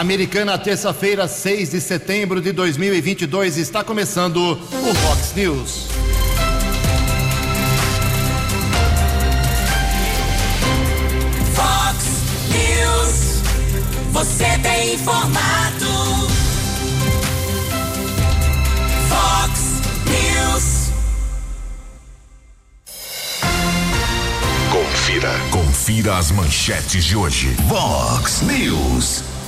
Americana, terça-feira, 6 de setembro de 2022, está começando o Fox News. Fox News, você tem informado. Fox News. Confira. Confira as manchetes de hoje. Vox News.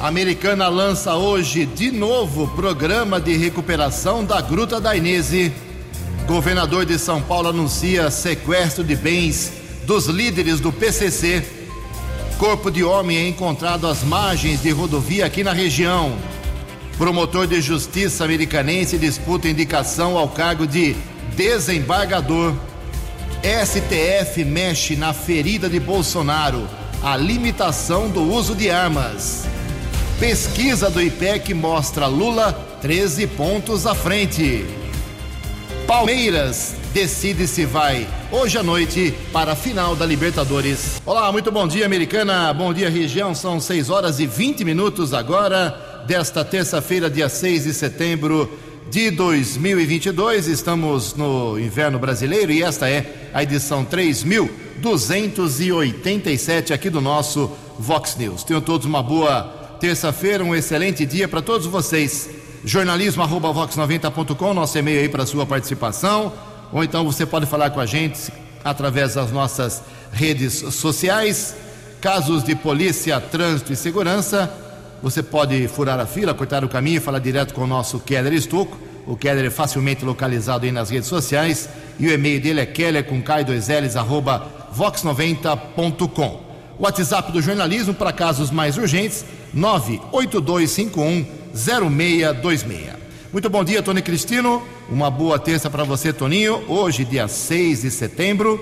Americana lança hoje de novo programa de recuperação da Gruta da Inese. Governador de São Paulo anuncia sequestro de bens dos líderes do PCC. Corpo de homem é encontrado às margens de rodovia aqui na região. Promotor de justiça americanense disputa indicação ao cargo de desembargador. STF mexe na ferida de Bolsonaro, a limitação do uso de armas. Pesquisa do IPEC mostra Lula 13 pontos à frente. Palmeiras decide se vai hoje à noite para a final da Libertadores. Olá, muito bom dia, americana. Bom dia, região. São 6 horas e 20 minutos agora, desta terça-feira, dia 6 de setembro de 2022. Estamos no inverno brasileiro e esta é a edição 3287 aqui do nosso Vox News. Tenham todos uma boa terça-feira, um excelente dia para todos vocês. Jornalismo@vox90.com, nosso e-mail aí para sua participação, ou então você pode falar com a gente através das nossas redes sociais. Casos de polícia, trânsito e segurança, você pode furar a fila, cortar o caminho e falar direto com o nosso Keller Estuco. O Keller é facilmente localizado aí nas redes sociais e o e-mail dele é keller com k2ls arroba vox90.com. WhatsApp do jornalismo para casos mais urgentes 982510626. Muito bom dia, Tony Cristino. Uma boa terça para você, Toninho. Hoje, dia 6 de setembro,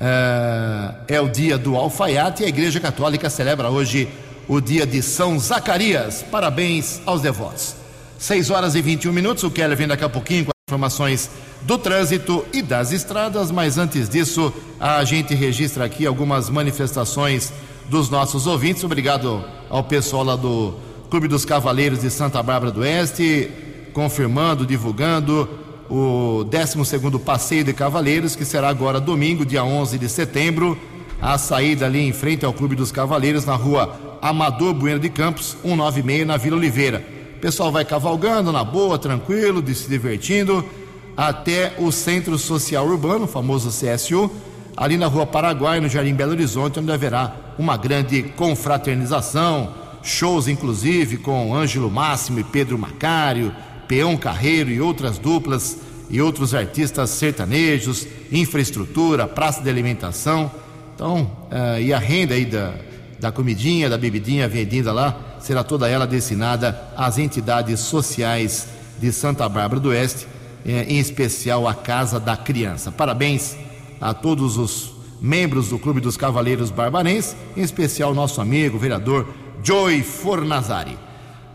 é, é o dia do alfaiate e a Igreja Católica celebra hoje o dia de São Zacarias. Parabéns aos devotos. 6 horas e 21 minutos. O Keller vem daqui a pouquinho com informações do trânsito e das estradas, mas antes disso, a gente registra aqui algumas manifestações dos nossos ouvintes. Obrigado ao pessoal lá do Clube dos Cavaleiros de Santa Bárbara do Oeste, confirmando, divulgando o 12º Passeio de Cavaleiros, que será agora domingo, dia 11 de setembro, a saída ali em frente ao Clube dos Cavaleiros, na rua Amador Bueno de Campos, 196, na Vila Oliveira. O pessoal vai cavalgando na boa, tranquilo, se divertindo, até o Centro Social Urbano, o famoso CSU, ali na Rua Paraguai, no Jardim Belo Horizonte, onde haverá uma grande confraternização, shows inclusive com Ângelo Máximo e Pedro Macário, Peão Carreiro e outras duplas e outros artistas sertanejos, infraestrutura, praça de alimentação. Então, uh, e a renda aí da, da comidinha, da bebidinha vendida lá, será toda ela destinada às entidades sociais de Santa Bárbara do Oeste, eh, em especial a Casa da Criança. Parabéns a todos os membros do Clube dos Cavaleiros Barbarenses, em especial nosso amigo, vereador Joey Fornazari.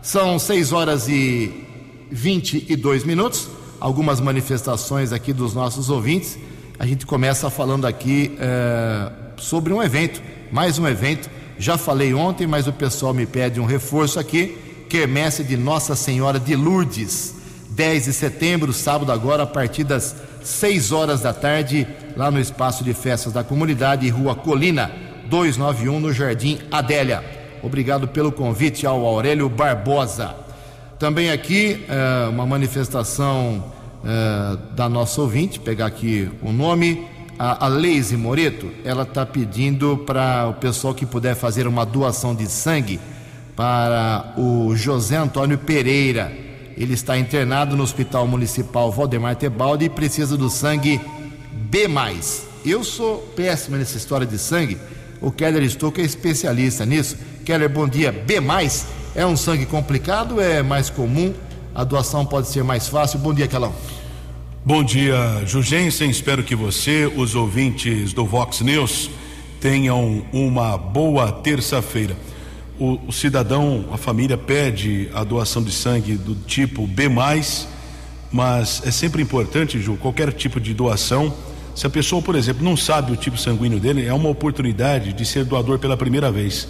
São 6 horas e 22 minutos, algumas manifestações aqui dos nossos ouvintes. A gente começa falando aqui é, sobre um evento, mais um evento. Já falei ontem, mas o pessoal me pede um reforço aqui. Quermesse de Nossa Senhora de Lourdes, 10 de setembro, sábado agora, a partir das 6 horas da tarde, lá no espaço de festas da comunidade, Rua Colina, 291, no Jardim Adélia. Obrigado pelo convite ao Aurélio Barbosa. Também aqui é, uma manifestação é, da nossa ouvinte, pegar aqui o nome, a, a Leise Moreto, ela está pedindo para o pessoal que puder fazer uma doação de sangue para o José Antônio Pereira. Ele está internado no Hospital Municipal Valdemar Tebaldi e precisa do sangue B+. Eu sou péssimo nessa história de sangue. O Keller Stouck é especialista nisso. Keller, bom dia. B+, é um sangue complicado, é mais comum? A doação pode ser mais fácil? Bom dia, Kelão. Bom dia, Jugensen. Espero que você, os ouvintes do Vox News, tenham uma boa terça-feira. O, o, cidadão, a família pede a doação de sangue do tipo B, mas é sempre importante, Ju, qualquer tipo de doação, Se a pessoa, por exemplo, não sabe o tipo sanguíneo dele, é uma oportunidade de ser doador pela primeira vez.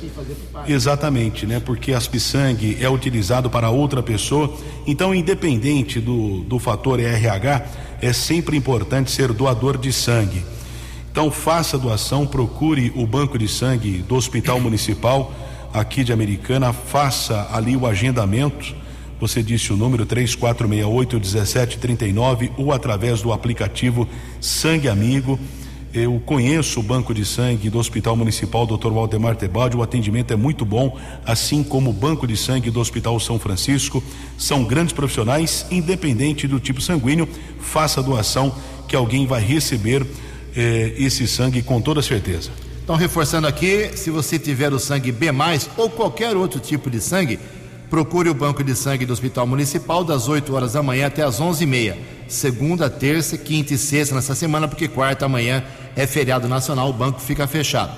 Exatamente, né? Porque as sangue é utilizado para outra pessoa. Então, independente do, do fator RH, é sempre importante ser doador de sangue. Então, faça a doação, procure o banco de sangue do Hospital Municipal aqui de Americana, faça ali o agendamento. Você disse o número 3468-1739 ou através do aplicativo Sangue Amigo. Eu conheço o banco de sangue do Hospital Municipal Dr. Waldemar Tebaldi, o atendimento é muito bom, assim como o banco de sangue do Hospital São Francisco. São grandes profissionais, independente do tipo sanguíneo, faça a doação que alguém vai receber eh, esse sangue com toda certeza. Então, reforçando aqui, se você tiver o sangue B, ou qualquer outro tipo de sangue, procure o banco de sangue do Hospital Municipal das 8 horas da manhã até as 11h30. Segunda, terça, quinta e sexta nessa semana, porque quarta amanhã é feriado nacional, o banco fica fechado.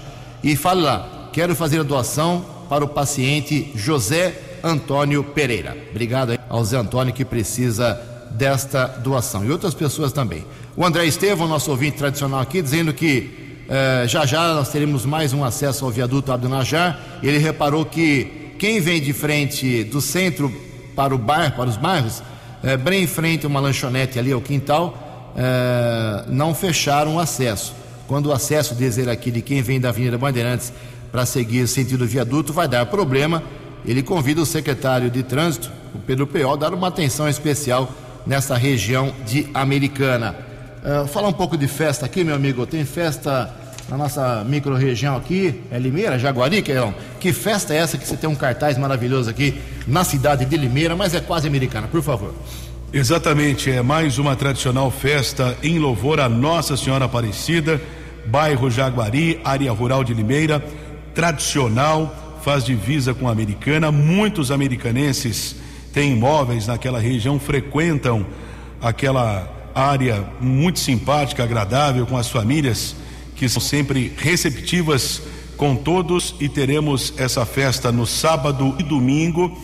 E fale lá, quero fazer a doação para o paciente José Antônio Pereira. Obrigado ao Zé Antônio que precisa desta doação e outras pessoas também. O André Estevam, nosso ouvinte tradicional aqui, dizendo que eh, já já nós teremos mais um acesso ao viaduto Abdunajar. Ele reparou que quem vem de frente do centro para o bairro, para os bairros, eh, bem em frente a uma lanchonete ali ao quintal, eh, não fecharam o acesso. Quando o acesso dizer aqui de quem vem da Avenida Bandeirantes para seguir sentido viaduto vai dar problema, ele convida o secretário de trânsito, o Pedro Peol, a dar uma atenção especial nessa região de Americana. Uh, falar um pouco de festa aqui, meu amigo. Tem festa na nossa micro-região aqui, é Limeira, Jaguari, Queirão. Que festa é essa que você tem um cartaz maravilhoso aqui na cidade de Limeira, mas é quase americana, por favor. Exatamente, é mais uma tradicional festa em louvor a Nossa Senhora Aparecida, bairro Jaguari, área rural de Limeira, tradicional, faz divisa com a americana. Muitos americanenses têm imóveis naquela região, frequentam aquela área muito simpática, agradável, com as famílias que são sempre receptivas com todos e teremos essa festa no sábado e domingo.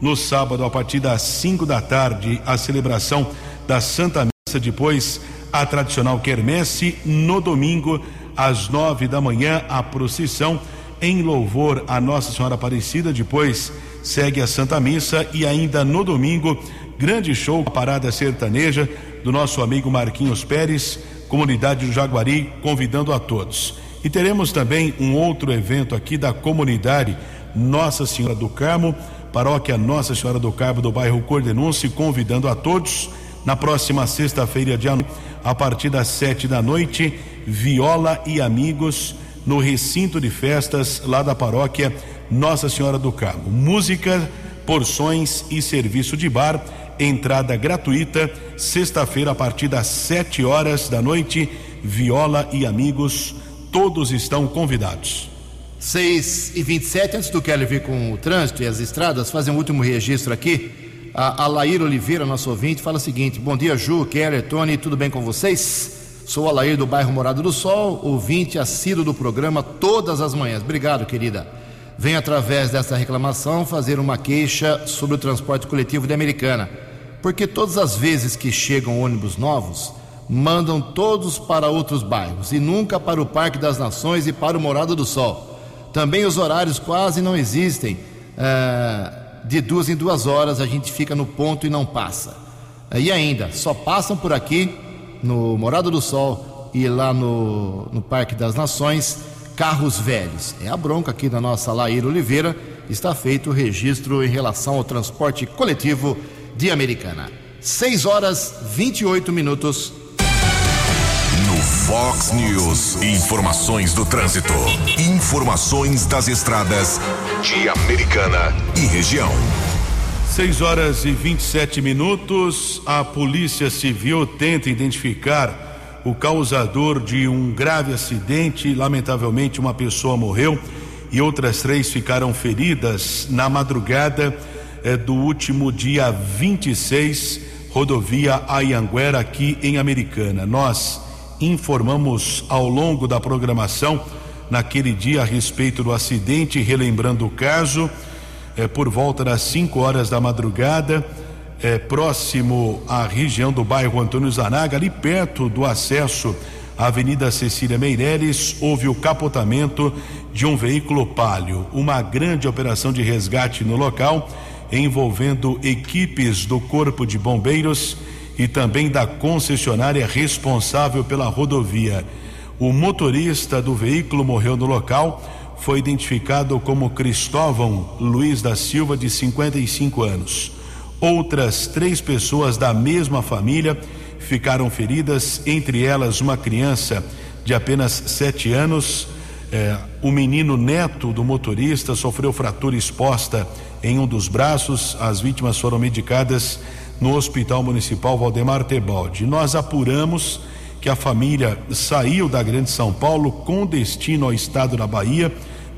No sábado, a partir das 5 da tarde, a celebração da Santa Missa, depois a tradicional quermesse. No domingo, às nove da manhã, a procissão em louvor a Nossa Senhora Aparecida. Depois segue a Santa Missa e ainda no domingo, grande show, parada sertaneja do nosso amigo Marquinhos Pérez, comunidade do Jaguari, convidando a todos. E teremos também um outro evento aqui da comunidade Nossa Senhora do Carmo, paróquia Nossa Senhora do Carmo do bairro Cordenúncio, convidando a todos na próxima sexta-feira, dia a partir das sete da noite, viola e amigos no recinto de festas lá da paróquia Nossa Senhora do Carmo. Música, porções e serviço de bar entrada gratuita, sexta-feira a partir das 7 horas da noite, Viola e amigos, todos estão convidados. 6 e 27 antes do Kelly vir com o trânsito e as estradas, fazer um último registro aqui. A, a Laíra Oliveira, nosso ouvinte, fala o seguinte: Bom dia, Ju, Keller, Tony, tudo bem com vocês? Sou a Laíra do bairro Morado do Sol, ouvinte assíduo do programa todas as manhãs. Obrigado, querida vem através dessa reclamação fazer uma queixa sobre o transporte coletivo de Americana, porque todas as vezes que chegam ônibus novos, mandam todos para outros bairros e nunca para o Parque das Nações e para o Morado do Sol. Também os horários quase não existem. É, de duas em duas horas a gente fica no ponto e não passa. E ainda, só passam por aqui no Morado do Sol e lá no, no Parque das Nações carros velhos. É a bronca aqui da nossa Laíra Oliveira. Está feito o registro em relação ao transporte coletivo de Americana. 6 horas 28 minutos. No Fox News, informações do trânsito. Informações das estradas de Americana e região. 6 horas e 27 minutos. A Polícia Civil tenta identificar o causador de um grave acidente. Lamentavelmente, uma pessoa morreu e outras três ficaram feridas na madrugada eh, do último dia 26, rodovia Ayanguera, aqui em Americana. Nós informamos ao longo da programação, naquele dia, a respeito do acidente, relembrando o caso, eh, por volta das 5 horas da madrugada é, próximo à região do bairro Antônio Zanaga, ali perto do acesso Avenida Cecília Meireles, houve o capotamento de um veículo palio. Uma grande operação de resgate no local, envolvendo equipes do Corpo de Bombeiros e também da concessionária responsável pela rodovia. O motorista do veículo morreu no local, foi identificado como Cristóvão Luiz da Silva, de 55 anos. Outras três pessoas da mesma família ficaram feridas, entre elas uma criança de apenas sete anos. É, o menino neto do motorista sofreu fratura exposta em um dos braços. As vítimas foram medicadas no Hospital Municipal Valdemar Tebaldi. Nós apuramos que a família saiu da Grande São Paulo com destino ao estado da Bahia,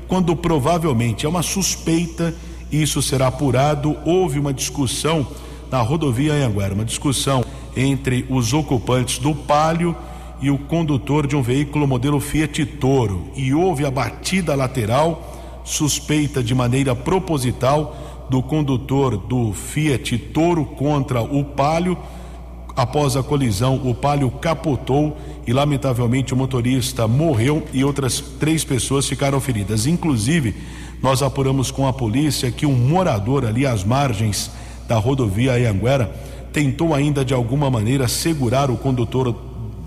quando provavelmente é uma suspeita, isso será apurado. Houve uma discussão na rodovia Anhanguera, uma discussão entre os ocupantes do Palio e o condutor de um veículo modelo Fiat Toro e houve a batida lateral suspeita de maneira proposital do condutor do Fiat Toro contra o Palio. Após a colisão, o Palio capotou e lamentavelmente o motorista morreu e outras três pessoas ficaram feridas. Inclusive, nós apuramos com a polícia que um morador ali às margens da rodovia Anhanguera tentou ainda de alguma maneira segurar o condutor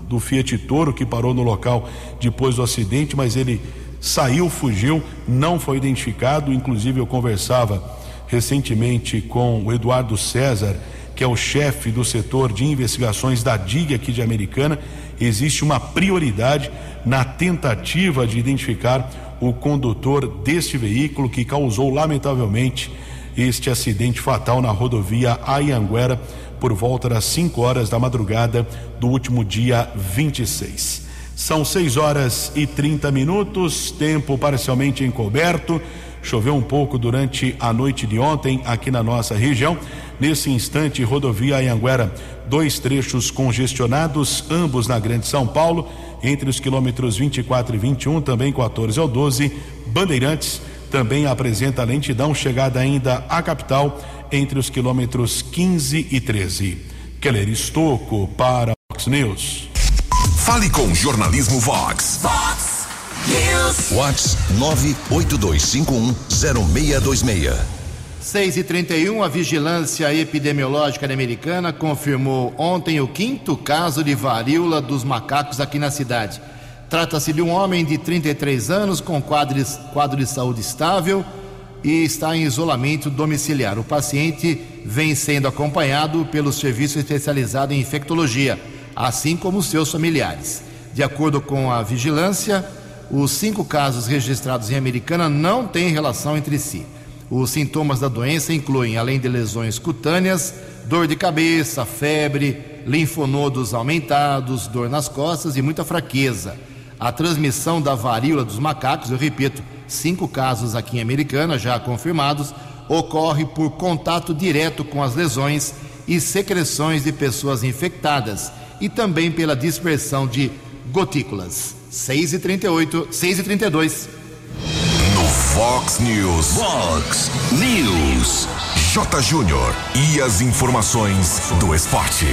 do Fiat Toro que parou no local depois do acidente, mas ele saiu, fugiu, não foi identificado. Inclusive, eu conversava recentemente com o Eduardo César, que é o chefe do setor de investigações da DIG aqui de Americana. Existe uma prioridade na tentativa de identificar o condutor deste veículo que causou, lamentavelmente, este acidente fatal na rodovia Ayanguera por volta das 5 horas da madrugada do último dia 26. São 6 horas e 30 minutos, tempo parcialmente encoberto. Choveu um pouco durante a noite de ontem aqui na nossa região. Nesse instante, rodovia Anhanguera, dois trechos congestionados, ambos na Grande São Paulo, entre os quilômetros 24 e 21, também 14 ao 12. Bandeirantes também apresenta lentidão, chegada ainda à capital entre os quilômetros 15 e 13. Keller Estocco para Fox News. Fale com Jornalismo Vox. Vox News. Vox 982510626. 6 e 31 a Vigilância Epidemiológica Americana confirmou ontem o quinto caso de varíola dos macacos aqui na cidade. Trata-se de um homem de 33 anos com quadro, quadro de saúde estável e está em isolamento domiciliar. O paciente vem sendo acompanhado pelo serviço especializado em infectologia, assim como seus familiares. De acordo com a vigilância, os cinco casos registrados em Americana não têm relação entre si. Os sintomas da doença incluem, além de lesões cutâneas, dor de cabeça, febre, linfonodos aumentados, dor nas costas e muita fraqueza. A transmissão da varíola dos macacos, eu repito, cinco casos aqui em Americana já confirmados, ocorre por contato direto com as lesões e secreções de pessoas infectadas e também pela dispersão de gotículas. 6 e 38, 6 e 32. No Fox News. Fox News. J. Júnior. E as informações do esporte.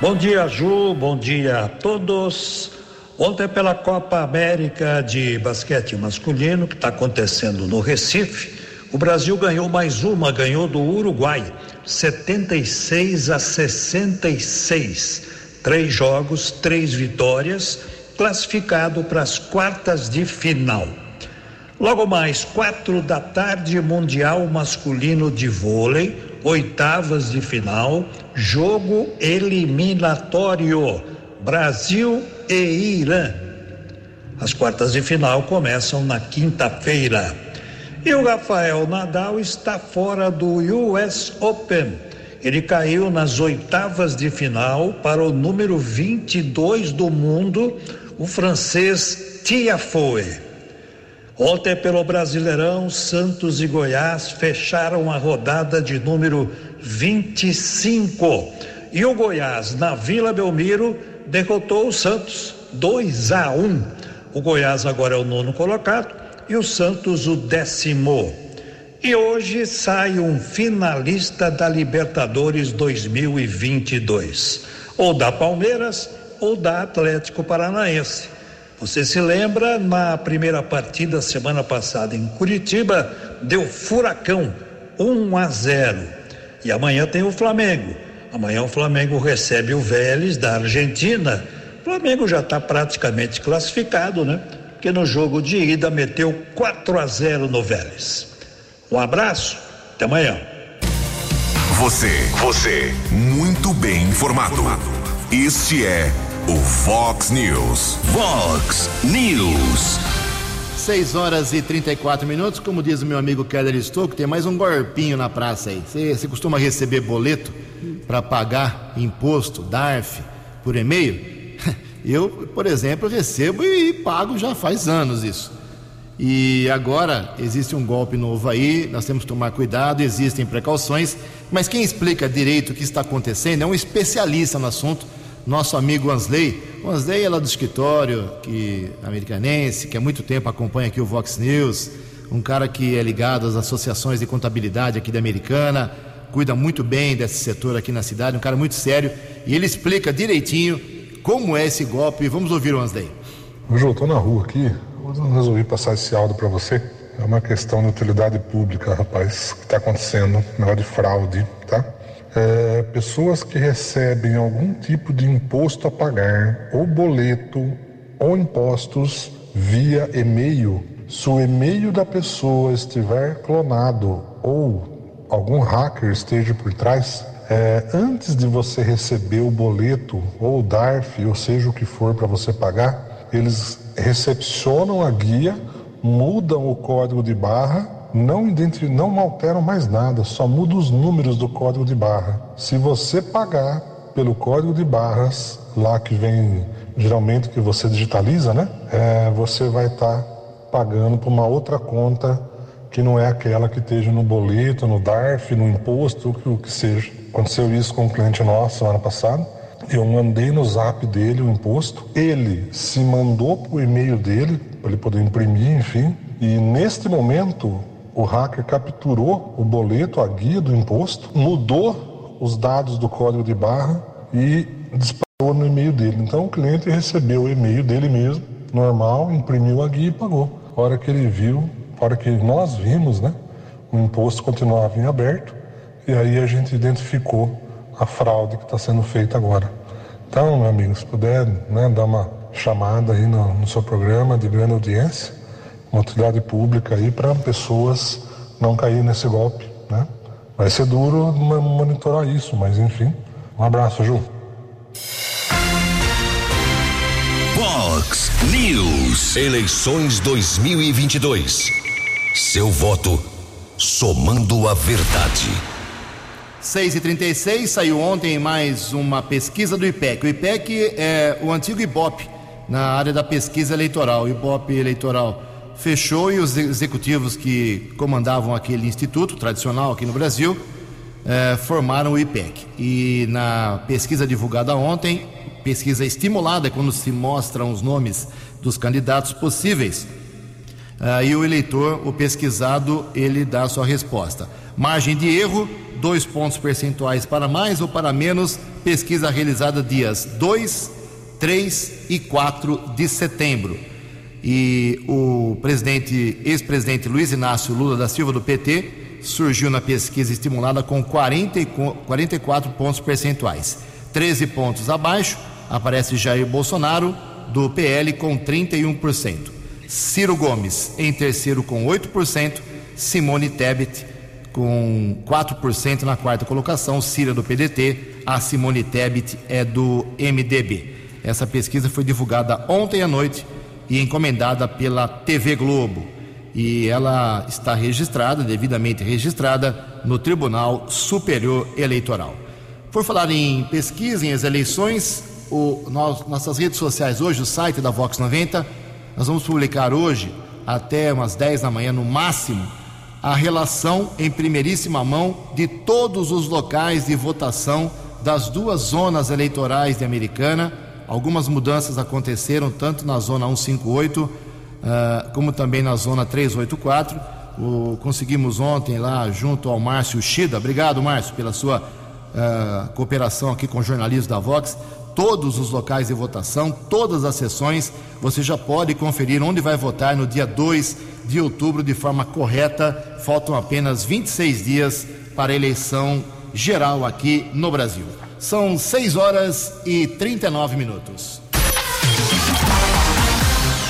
Bom dia, Ju. Bom dia a todos. Ontem, pela Copa América de basquete masculino, que está acontecendo no Recife, o Brasil ganhou mais uma, ganhou do Uruguai, 76 a 66. Três jogos, três vitórias, classificado para as quartas de final. Logo mais, quatro da tarde, Mundial Masculino de Vôlei, oitavas de final, jogo eliminatório. Brasil e Irã. As quartas de final começam na quinta-feira. E o Rafael Nadal está fora do US Open. Ele caiu nas oitavas de final para o número 22 do mundo, o francês Tiafoe. Ontem, pelo Brasileirão, Santos e Goiás fecharam a rodada de número 25. E o Goiás, na Vila Belmiro, derrotou o Santos 2 a 1. O Goiás agora é o nono colocado e o Santos o décimo. E hoje sai um finalista da Libertadores 2022, ou da Palmeiras ou da Atlético Paranaense. Você se lembra, na primeira partida semana passada em Curitiba, deu furacão 1 a 0. E amanhã tem o Flamengo. Amanhã o Flamengo recebe o Vélez da Argentina. O Flamengo já está praticamente classificado, né? Porque no jogo de ida meteu 4 a 0 no Vélez. Um abraço, até amanhã. Você, você, muito bem informado. Este é o Fox News. Fox News. 6 horas e 34 minutos, como diz o meu amigo Keller Stouco, tem mais um golpinho na praça aí. Você, você costuma receber boleto para pagar imposto, DARF, por e-mail? Eu, por exemplo, recebo e pago já faz anos isso. E agora existe um golpe novo aí, nós temos que tomar cuidado, existem precauções, mas quem explica direito o que está acontecendo é um especialista no assunto, nosso amigo Ansley. O Ansley é lá do escritório que, americanense, que há muito tempo acompanha aqui o Vox News, um cara que é ligado às associações de contabilidade aqui da Americana, cuida muito bem desse setor aqui na cidade, um cara muito sério, e ele explica direitinho como é esse golpe. Vamos ouvir o Ansley. Hoje eu estou na rua aqui, eu resolvi passar esse áudio para você. É uma questão de utilidade pública, rapaz, que está acontecendo, negócio de fraude, tá? É, pessoas que recebem algum tipo de imposto a pagar, ou boleto, ou impostos via e-mail. Se o e-mail da pessoa estiver clonado ou algum hacker esteja por trás, é, antes de você receber o boleto ou o DARF, ou seja o que for para você pagar, eles recepcionam a guia, mudam o código de barra, não, não alteram mais nada, só mudam os números do código de barra. Se você pagar pelo código de barras, lá que vem geralmente que você digitaliza, né? É, você vai estar tá pagando por uma outra conta que não é aquela que esteja no boleto, no DARF, no imposto, o que seja. Aconteceu isso com um cliente nosso semana passada. Eu mandei no zap dele o imposto, ele se mandou para o e-mail dele, para ele poder imprimir, enfim. E neste momento, o hacker capturou o boleto, a guia do imposto, mudou os dados do código de barra e disparou no e-mail dele. Então o cliente recebeu o e-mail dele mesmo, normal, imprimiu a guia e pagou. A hora que ele viu, a hora que nós vimos, né, o imposto continuava em aberto e aí a gente identificou a fraude que está sendo feita agora. Então, meu amigo, se puder né, dar uma chamada aí no, no seu programa de grande audiência, uma utilidade pública aí para pessoas não caírem nesse golpe, né? Vai ser duro monitorar isso, mas enfim. Um abraço, Ju. Fox News. Eleições 2022. Seu voto somando a verdade. 6 e 36 saiu ontem mais uma pesquisa do IPEC. O IPEC é o antigo IBOP na área da pesquisa eleitoral. O IBOP eleitoral fechou e os executivos que comandavam aquele instituto tradicional aqui no Brasil eh, formaram o IPEC. E na pesquisa divulgada ontem, pesquisa estimulada, quando se mostram os nomes dos candidatos possíveis, aí o eleitor, o pesquisado, ele dá a sua resposta. Margem de erro dois pontos percentuais para mais ou para menos, pesquisa realizada dias 2, 3 e 4 de setembro. E o presidente, ex-presidente Luiz Inácio Lula da Silva do PT surgiu na pesquisa estimulada com 40, 44 pontos percentuais. 13 pontos abaixo aparece Jair Bolsonaro do PL com 31%. Ciro Gomes em terceiro com 8%, Simone Tebet com 4% na quarta colocação, Cira do PDT, a Simone Tebet é do MDB. Essa pesquisa foi divulgada ontem à noite e encomendada pela TV Globo. E ela está registrada, devidamente registrada, no Tribunal Superior Eleitoral. Por falar em pesquisa, em as eleições, o, nós, nossas redes sociais hoje, o site da Vox 90, nós vamos publicar hoje, até umas 10 da manhã no máximo, a relação em primeiríssima mão de todos os locais de votação das duas zonas eleitorais de Americana. Algumas mudanças aconteceram tanto na zona 158 uh, ah, como também na zona 384. O, conseguimos ontem lá junto ao Márcio Shida. Obrigado, Márcio, pela sua uh, cooperação aqui com o jornalismo da Vox. Todos os locais de votação, todas as sessões. Você já pode conferir onde vai votar no dia 2 de outubro de forma correta. Faltam apenas 26 dias para a eleição geral aqui no Brasil. São 6 horas e 39 minutos.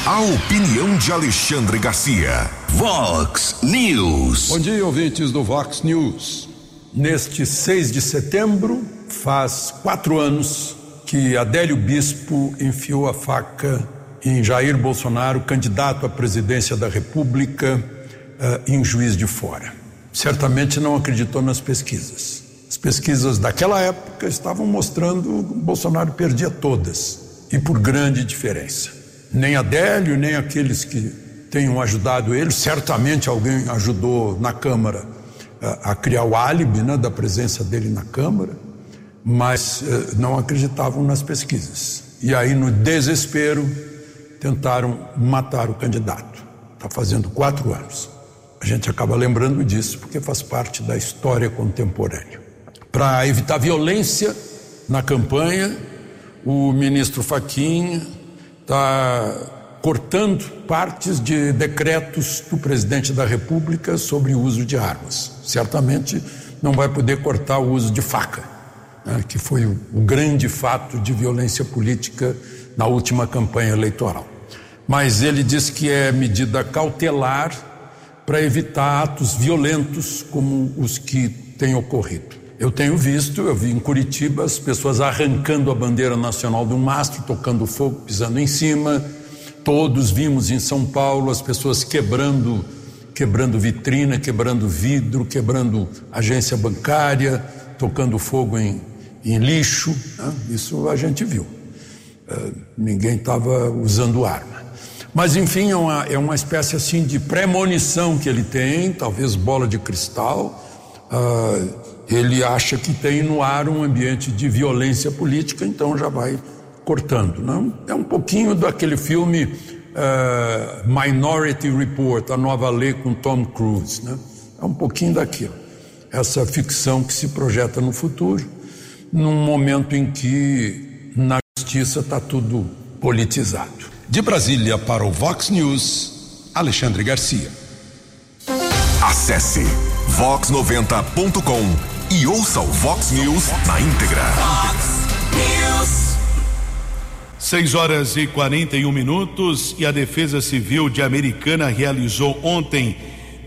A opinião de Alexandre Garcia. Vox News. Bom dia, ouvintes do Vox News. Neste 6 de setembro, faz quatro anos que Adélio Bispo enfiou a faca em Jair Bolsonaro, candidato à presidência da República, uh, em Juiz de Fora. Certamente não acreditou nas pesquisas. As pesquisas daquela época estavam mostrando que Bolsonaro perdia todas e por grande diferença nem Adélio, nem aqueles que tenham ajudado ele, certamente alguém ajudou na Câmara a, a criar o álibi né, da presença dele na Câmara, mas eh, não acreditavam nas pesquisas. E aí, no desespero, tentaram matar o candidato. Está fazendo quatro anos. A gente acaba lembrando disso porque faz parte da história contemporânea. Para evitar violência na campanha, o ministro Faquinha está cortando partes de decretos do presidente da República sobre o uso de armas. Certamente não vai poder cortar o uso de faca, né, que foi o, o grande fato de violência política na última campanha eleitoral. Mas ele diz que é medida cautelar para evitar atos violentos como os que têm ocorrido. Eu tenho visto, eu vi em Curitiba as pessoas arrancando a bandeira nacional de um mastro, tocando fogo, pisando em cima. Todos vimos em São Paulo as pessoas quebrando, quebrando vitrina, quebrando vidro, quebrando agência bancária, tocando fogo em, em lixo. Né? Isso a gente viu. Uh, ninguém estava usando arma. Mas enfim, é uma, é uma espécie assim de premonição que ele tem, talvez bola de cristal. Uh, ele acha que tem no ar um ambiente de violência política, então já vai cortando. Não? É um pouquinho daquele filme uh, Minority Report, a nova lei com Tom Cruise. Né? É um pouquinho daquilo. Essa ficção que se projeta no futuro, num momento em que na justiça está tudo politizado. De Brasília para o Vox News, Alexandre Garcia. Acesse vox90.com e ouça o Vox News na íntegra. Vox News. 6 horas e 41 minutos e a Defesa Civil de Americana realizou ontem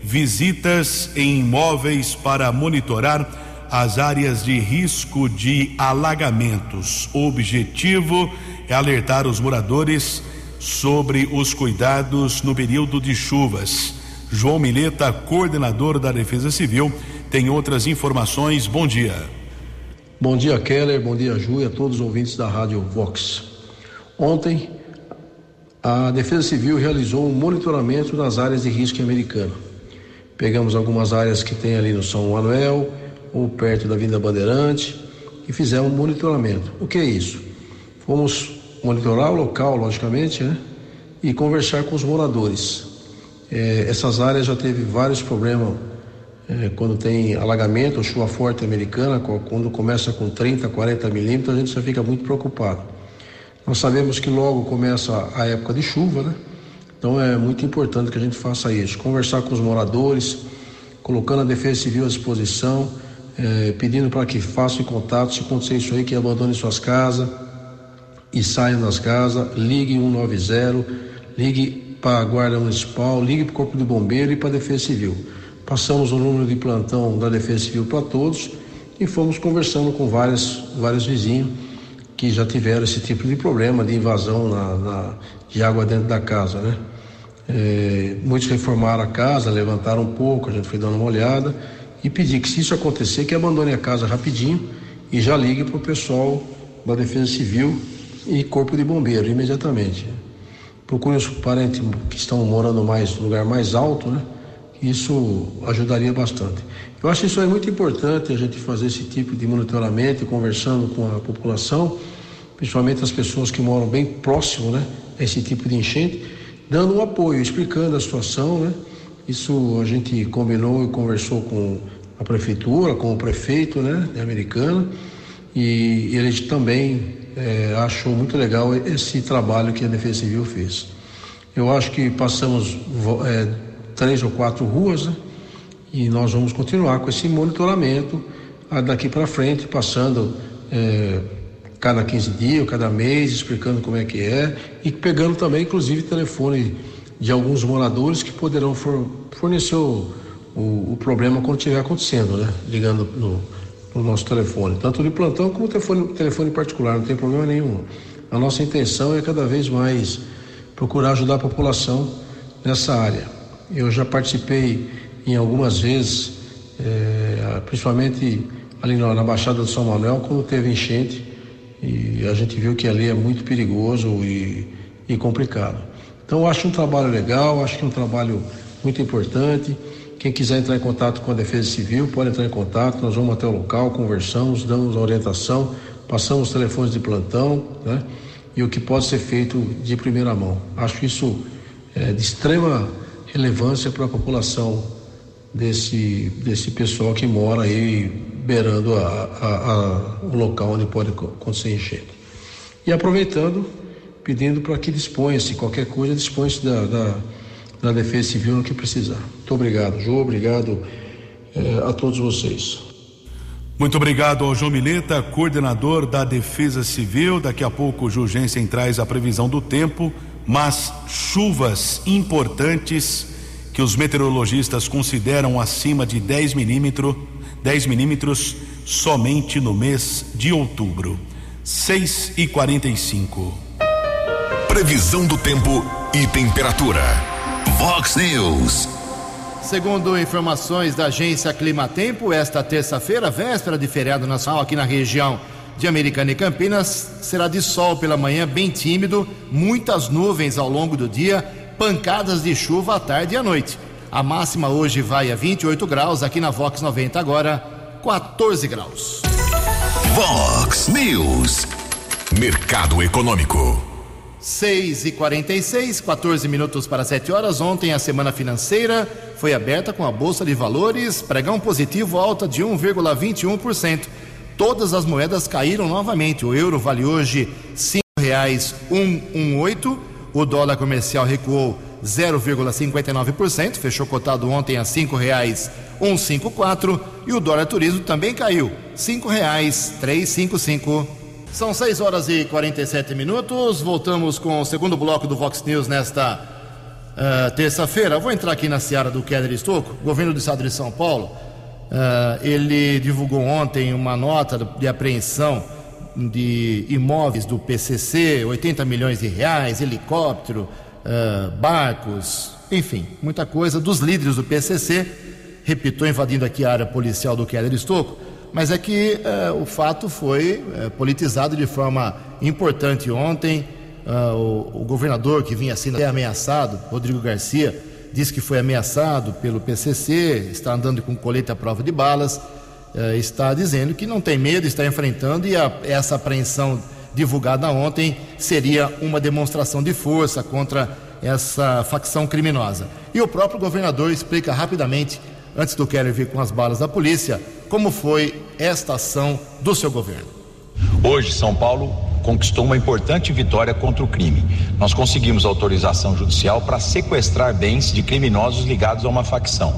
visitas em imóveis para monitorar as áreas de risco de alagamentos. O objetivo é alertar os moradores sobre os cuidados no período de chuvas. João Mileta, coordenador da Defesa Civil, tem outras informações. Bom dia. Bom dia, Keller. Bom dia, Ju, e a todos os ouvintes da Rádio Vox. Ontem, a Defesa Civil realizou um monitoramento nas áreas de risco americano. Pegamos algumas áreas que tem ali no São Manuel ou perto da Vinda Bandeirante e fizemos monitoramento. O que é isso? Fomos monitorar o local, logicamente, né? E conversar com os moradores. É, essas áreas já teve vários problemas é, quando tem alagamento, chuva forte americana, quando começa com 30, 40 milímetros, a gente já fica muito preocupado. Nós sabemos que logo começa a época de chuva, né? Então é muito importante que a gente faça isso. Conversar com os moradores, colocando a Defesa Civil à disposição, é, pedindo para que façam contato, se acontecer isso aí, que abandonem suas casas e saiam das casas, ligue 190, ligue para a Guarda Municipal, ligue para o Corpo de Bombeiro e para a Defesa Civil. Passamos o número de plantão da Defesa Civil para todos e fomos conversando com vários, vários vizinhos que já tiveram esse tipo de problema de invasão na, na de água dentro da casa, né? É, muitos reformaram a casa, levantaram um pouco, a gente foi dando uma olhada e pedir que se isso acontecer, que abandone a casa rapidinho e já ligue para o pessoal da Defesa Civil e Corpo de Bombeiro imediatamente. Procure os parentes que estão morando mais no lugar mais alto, né? isso ajudaria bastante. Eu acho que isso é muito importante a gente fazer esse tipo de monitoramento conversando com a população, principalmente as pessoas que moram bem próximo, né, a esse tipo de enchente, dando um apoio, explicando a situação, né? Isso a gente combinou e conversou com a prefeitura, com o prefeito, né, de Americana, e ele também é, achou muito legal esse trabalho que a Defesa Civil fez. Eu acho que passamos é, três ou quatro ruas, né? E nós vamos continuar com esse monitoramento daqui para frente, passando é, cada 15 dias, cada mês, explicando como é que é e pegando também, inclusive, telefone de alguns moradores que poderão fornecer o, o, o problema quando estiver acontecendo, né? Ligando no, no, nosso telefone, tanto de plantão como telefone, telefone particular, não tem problema nenhum. A nossa intenção é cada vez mais procurar ajudar a população nessa área. Eu já participei em algumas vezes, é, principalmente ali na, na Baixada do São Manuel, quando teve enchente, e a gente viu que ali é muito perigoso e, e complicado. Então, acho um trabalho legal, acho que é um trabalho muito importante. Quem quiser entrar em contato com a Defesa Civil pode entrar em contato. Nós vamos até o local, conversamos, damos orientação, passamos os telefones de plantão, né? E o que pode ser feito de primeira mão. Acho isso é, de extrema relevância para a população desse, desse pessoal que mora aí beirando a, a, a, o local onde pode acontecer enchente. E aproveitando, pedindo para que disponha-se, qualquer coisa, disponha-se da, da, da, Defesa Civil no que precisar. Muito obrigado, João, obrigado eh, a todos vocês. Muito obrigado ao João Mileta, coordenador da Defesa Civil. Daqui a pouco o Jurgensen traz a previsão do tempo, mas chuvas importantes que os meteorologistas consideram acima de 10 milímetros, 10 milímetros somente no mês de outubro. 6 e 45 Previsão do tempo e temperatura. Vox News. Segundo informações da agência Climatempo, esta terça-feira, véspera de feriado nacional aqui na região de Americana e Campinas, será de sol pela manhã, bem tímido, muitas nuvens ao longo do dia, pancadas de chuva à tarde e à noite. A máxima hoje vai a 28 graus, aqui na Vox 90 agora 14 graus. Vox News. Mercado Econômico. 6 e 46 14 minutos para 7 horas. Ontem a semana financeira foi aberta com a Bolsa de Valores, pregão positivo alta de 1,21%. Todas as moedas caíram novamente. O euro vale hoje R$ 5,118. O dólar comercial recuou 0,59%, fechou cotado ontem a R$ 5,154 e o dólar turismo também caiu, R$ 5,355. São 6 horas e 47 minutos. Voltamos com o segundo bloco do Vox News nesta uh, terça-feira. Vou entrar aqui na seara do Keller Estocco, governo do estado de São Paulo. Uh, ele divulgou ontem uma nota de apreensão de imóveis do PCC, 80 milhões de reais, helicóptero, uh, barcos, enfim, muita coisa dos líderes do PCC. Repito, invadindo aqui a área policial do Keller Estocco mas é que é, o fato foi é, politizado de forma importante ontem. Uh, o, o, governador que vinha sendo ameaçado, Rodrigo Garcia, disse que foi ameaçado pelo PCC, está andando com colete à prova de balas, está dizendo que não tem medo, está enfrentando e a, essa apreensão divulgada ontem seria uma demonstração de força contra essa facção criminosa. E o próprio governador explica rapidamente, antes do Keller vir com as balas da polícia, como foi esta ação do seu governo? Hoje, São Paulo conquistou uma importante vitória contra o crime. Nós conseguimos autorização judicial para sequestrar bens de criminosos ligados a uma facção.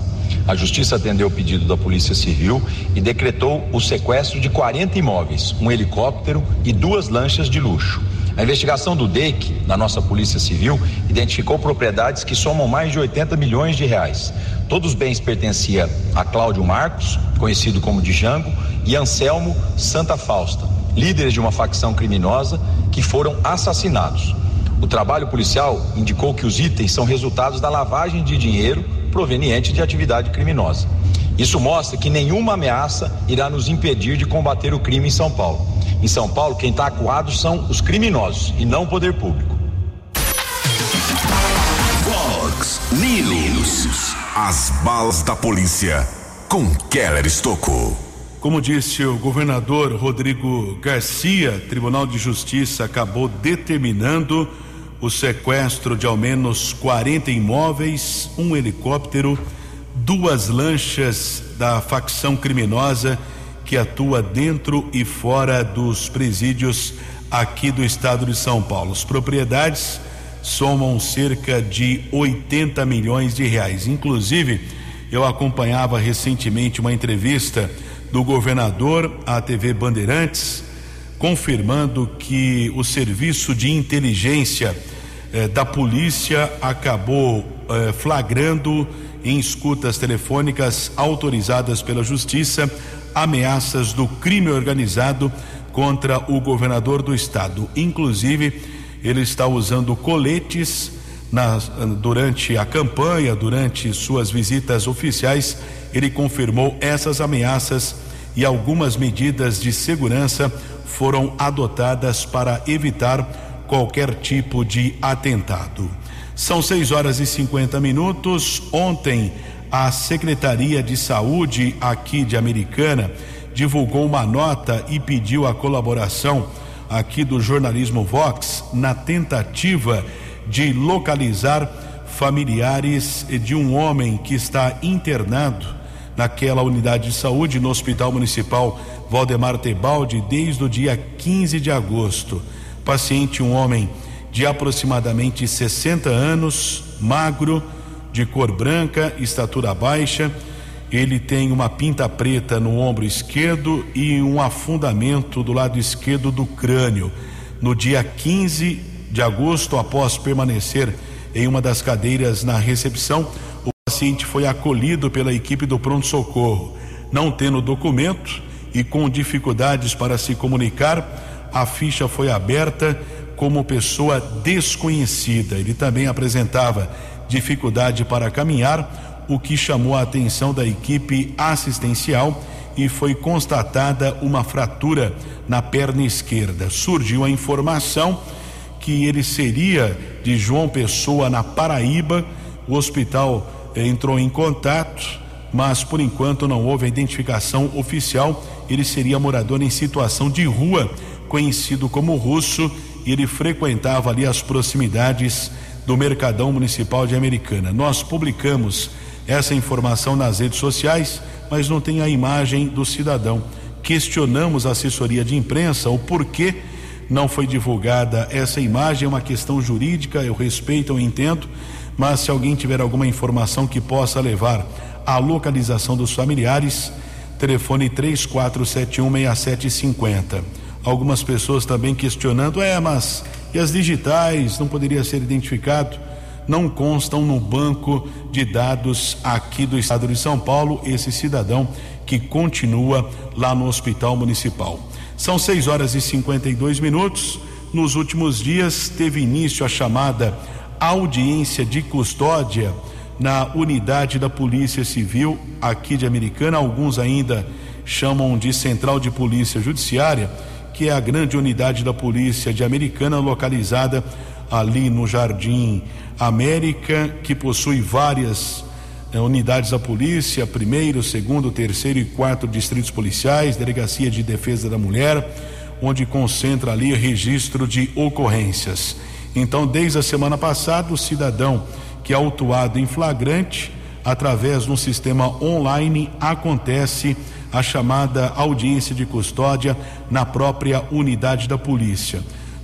A Justiça atendeu o pedido da Polícia Civil e decretou o sequestro de 40 imóveis, um helicóptero e duas lanchas de luxo. A investigação do DEIC, na nossa Polícia Civil, identificou propriedades que somam mais de 80 milhões de reais. Todos os bens pertenciam a Cláudio Marcos, conhecido como Django, e Anselmo Santa Fausta, líderes de uma facção criminosa que foram assassinados. O trabalho policial indicou que os itens são resultados da lavagem de dinheiro proveniente de atividade criminosa. Isso mostra que nenhuma ameaça irá nos impedir de combater o crime em São Paulo. Em São Paulo, quem está acuado são os criminosos e não o poder público. Fox News. As balas da polícia com Keller Estocco. Como disse o governador Rodrigo Garcia, Tribunal de Justiça acabou determinando o sequestro de ao menos 40 imóveis, um helicóptero, duas lanchas da facção criminosa que atua dentro e fora dos presídios aqui do estado de São Paulo. As propriedades somam cerca de 80 milhões de reais. Inclusive, eu acompanhava recentemente uma entrevista do governador à TV Bandeirantes, confirmando que o serviço de inteligência eh, da polícia acabou eh, flagrando em escutas telefônicas autorizadas pela Justiça ameaças do crime organizado contra o governador do estado. Inclusive, ele está usando coletes durante a campanha, durante suas visitas oficiais. Ele confirmou essas ameaças e algumas medidas de segurança foram adotadas para evitar qualquer tipo de atentado. São 6 horas e 50 minutos. Ontem, a Secretaria de Saúde aqui de Americana divulgou uma nota e pediu a colaboração aqui do jornalismo Vox na tentativa de localizar familiares de um homem que está internado naquela unidade de saúde no Hospital Municipal Valdemar Tebaldi desde o dia 15 de agosto. Paciente, um homem de aproximadamente 60 anos, magro, de cor branca, estatura baixa. Ele tem uma pinta preta no ombro esquerdo e um afundamento do lado esquerdo do crânio. No dia 15 de agosto, após permanecer em uma das cadeiras na recepção, o paciente foi acolhido pela equipe do pronto-socorro. Não tendo documento e com dificuldades para se comunicar, a ficha foi aberta como pessoa desconhecida. Ele também apresentava dificuldade para caminhar, o que chamou a atenção da equipe assistencial e foi constatada uma fratura na perna esquerda. Surgiu a informação que ele seria de João Pessoa, na Paraíba. O hospital eh, entrou em contato, mas por enquanto não houve a identificação oficial. Ele seria morador em situação de rua, conhecido como russo e ele frequentava ali as proximidades do Mercadão Municipal de Americana. Nós publicamos essa informação nas redes sociais, mas não tem a imagem do cidadão. Questionamos a assessoria de imprensa o porquê não foi divulgada essa imagem, é uma questão jurídica, eu respeito, eu entendo, mas se alguém tiver alguma informação que possa levar à localização dos familiares, telefone 34716750 algumas pessoas também questionando, é, mas e as digitais não poderia ser identificado? Não constam no banco de dados aqui do estado de São Paulo esse cidadão que continua lá no hospital municipal. São 6 horas e 52 minutos. Nos últimos dias teve início a chamada audiência de custódia na unidade da Polícia Civil aqui de Americana. Alguns ainda chamam de Central de Polícia Judiciária que é a grande unidade da polícia de Americana, localizada ali no Jardim América, que possui várias eh, unidades da polícia, primeiro, segundo, terceiro e quarto distritos policiais, delegacia de defesa da mulher, onde concentra ali registro de ocorrências. Então, desde a semana passada, o cidadão que é autuado em flagrante, através de um sistema online, acontece a chamada audiência de custódia na própria unidade da polícia.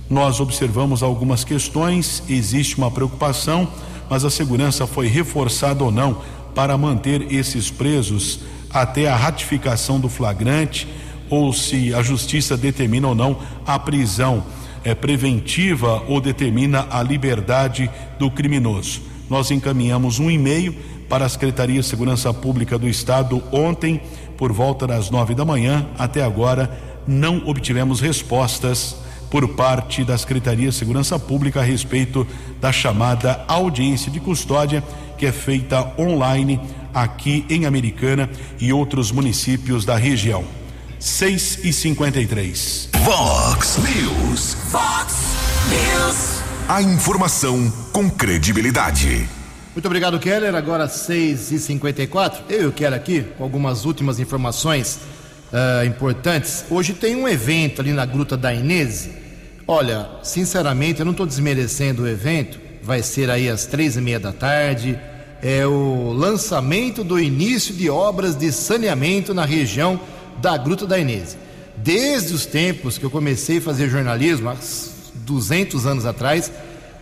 Nós observamos algumas questões, existe uma preocupação, mas a segurança foi reforçada ou não para manter esses presos até a ratificação do flagrante ou se a justiça determina ou não a prisão é preventiva ou determina a liberdade do criminoso. Nós encaminhamos um e-mail para a Secretaria de Segurança Pública do Estado ontem por volta das nove da manhã. Até agora, não obtivemos respostas por parte da Secretaria de Segurança Pública a respeito da chamada audiência de custódia, que é feita online aqui em Americana e outros municípios da região. 6 e 53 Vox News. Fox News. A informação com credibilidade. Muito obrigado, Keller. Agora 6h54. Eu e o Keller aqui com algumas últimas informações uh, importantes. Hoje tem um evento ali na Gruta da Inês. Olha, sinceramente, eu não estou desmerecendo o evento. Vai ser aí às três e meia da tarde. É o lançamento do início de obras de saneamento na região da Gruta da Inês. Desde os tempos que eu comecei a fazer jornalismo, há 200 anos atrás,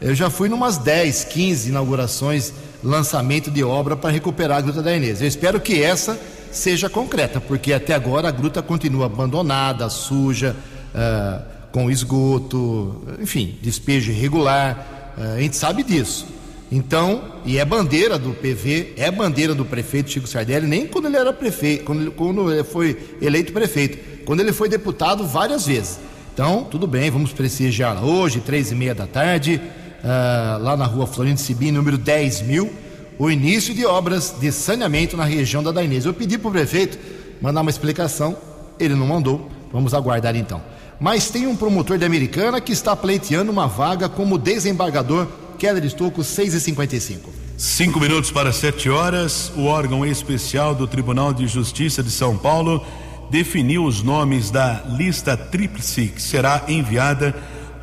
eu já fui numas 10, 15 inaugurações, lançamento de obra para recuperar a Gruta da Inês. Eu espero que essa seja concreta, porque até agora a gruta continua abandonada, suja, uh, com esgoto, enfim, despejo irregular. Uh, a gente sabe disso. Então, e é bandeira do PV, é bandeira do prefeito Chico Sardelli, nem quando ele era prefeito, quando, quando ele foi eleito prefeito, quando ele foi deputado várias vezes. Então, tudo bem, vamos prestigiar hoje, três e meia da tarde, uh, lá na rua Florindo Sibim, número 10 mil, o início de obras de saneamento na região da Dainês. Eu pedi para o prefeito mandar uma explicação, ele não mandou, vamos aguardar então. Mas tem um promotor de Americana que está pleiteando uma vaga como desembargador Estocco, 6 e 55 Cinco minutos para sete horas, o órgão especial do Tribunal de Justiça de São Paulo definiu os nomes da lista tríplice que será enviada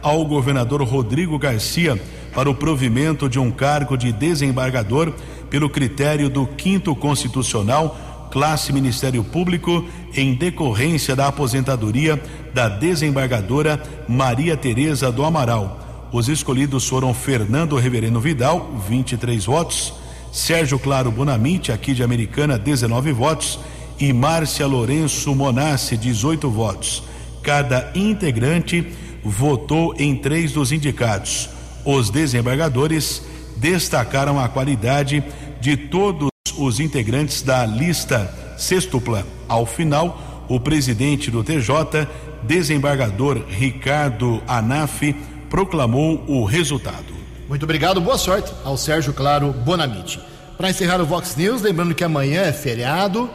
ao governador Rodrigo Garcia para o provimento de um cargo de desembargador pelo critério do quinto constitucional, classe Ministério Público, em decorrência da aposentadoria da desembargadora Maria Tereza do Amaral. Os escolhidos foram Fernando Reverendo Vidal, 23 votos, Sérgio Claro Bonamite, aqui de Americana, 19 votos, e Márcia Lourenço Monassi, 18 votos. Cada integrante votou em três dos indicados. Os desembargadores destacaram a qualidade de todos os integrantes da lista sextupla. Ao final, o presidente do TJ, desembargador Ricardo Anaf, proclamou o resultado. Muito obrigado, boa sorte ao Sérgio Claro Bonamite. Para encerrar o Vox News, lembrando que amanhã é feriado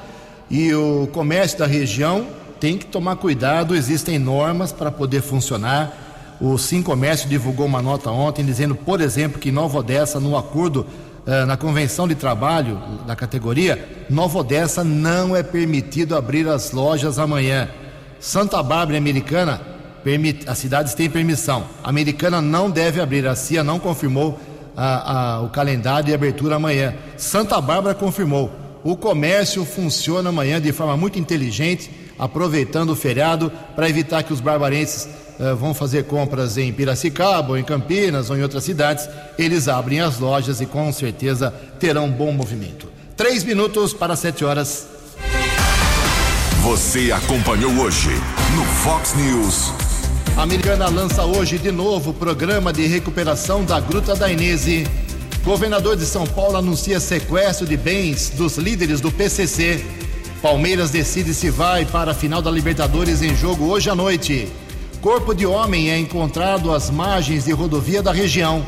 e o comércio da região tem que tomar cuidado, existem normas para poder funcionar. O Sim Comércio divulgou uma nota ontem dizendo, por exemplo, que Nova Odessa, no acordo uh, na convenção de trabalho da categoria, Nova Odessa não é permitido abrir as lojas amanhã. Santa Bárbara Americana Permit, as cidades têm permissão. A americana não deve abrir. A CIA não confirmou a, a, o calendário de abertura amanhã. Santa Bárbara confirmou. O comércio funciona amanhã de forma muito inteligente, aproveitando o feriado para evitar que os barbarenses uh, vão fazer compras em Piracicaba, ou em Campinas, ou em outras cidades. Eles abrem as lojas e com certeza terão bom movimento. Três minutos para sete horas. Você acompanhou hoje no Fox News. A Americana lança hoje de novo o programa de recuperação da Gruta da Inese. Governador de São Paulo anuncia sequestro de bens dos líderes do PCC. Palmeiras decide se vai para a final da Libertadores em jogo hoje à noite. Corpo de homem é encontrado às margens de rodovia da região.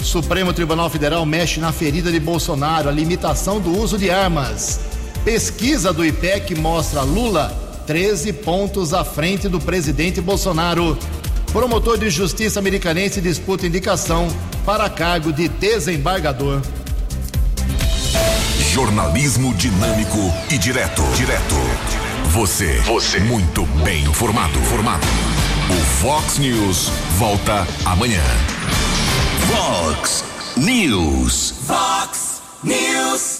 Supremo Tribunal Federal mexe na ferida de Bolsonaro, a limitação do uso de armas. Pesquisa do IPEC mostra Lula 13 pontos à frente do presidente Bolsonaro. Promotor de justiça americanense disputa indicação para cargo de desembargador. Jornalismo dinâmico e direto. Direto. Você. Você. Muito bem informado. Formado. O Fox News volta amanhã. Fox News. Fox News.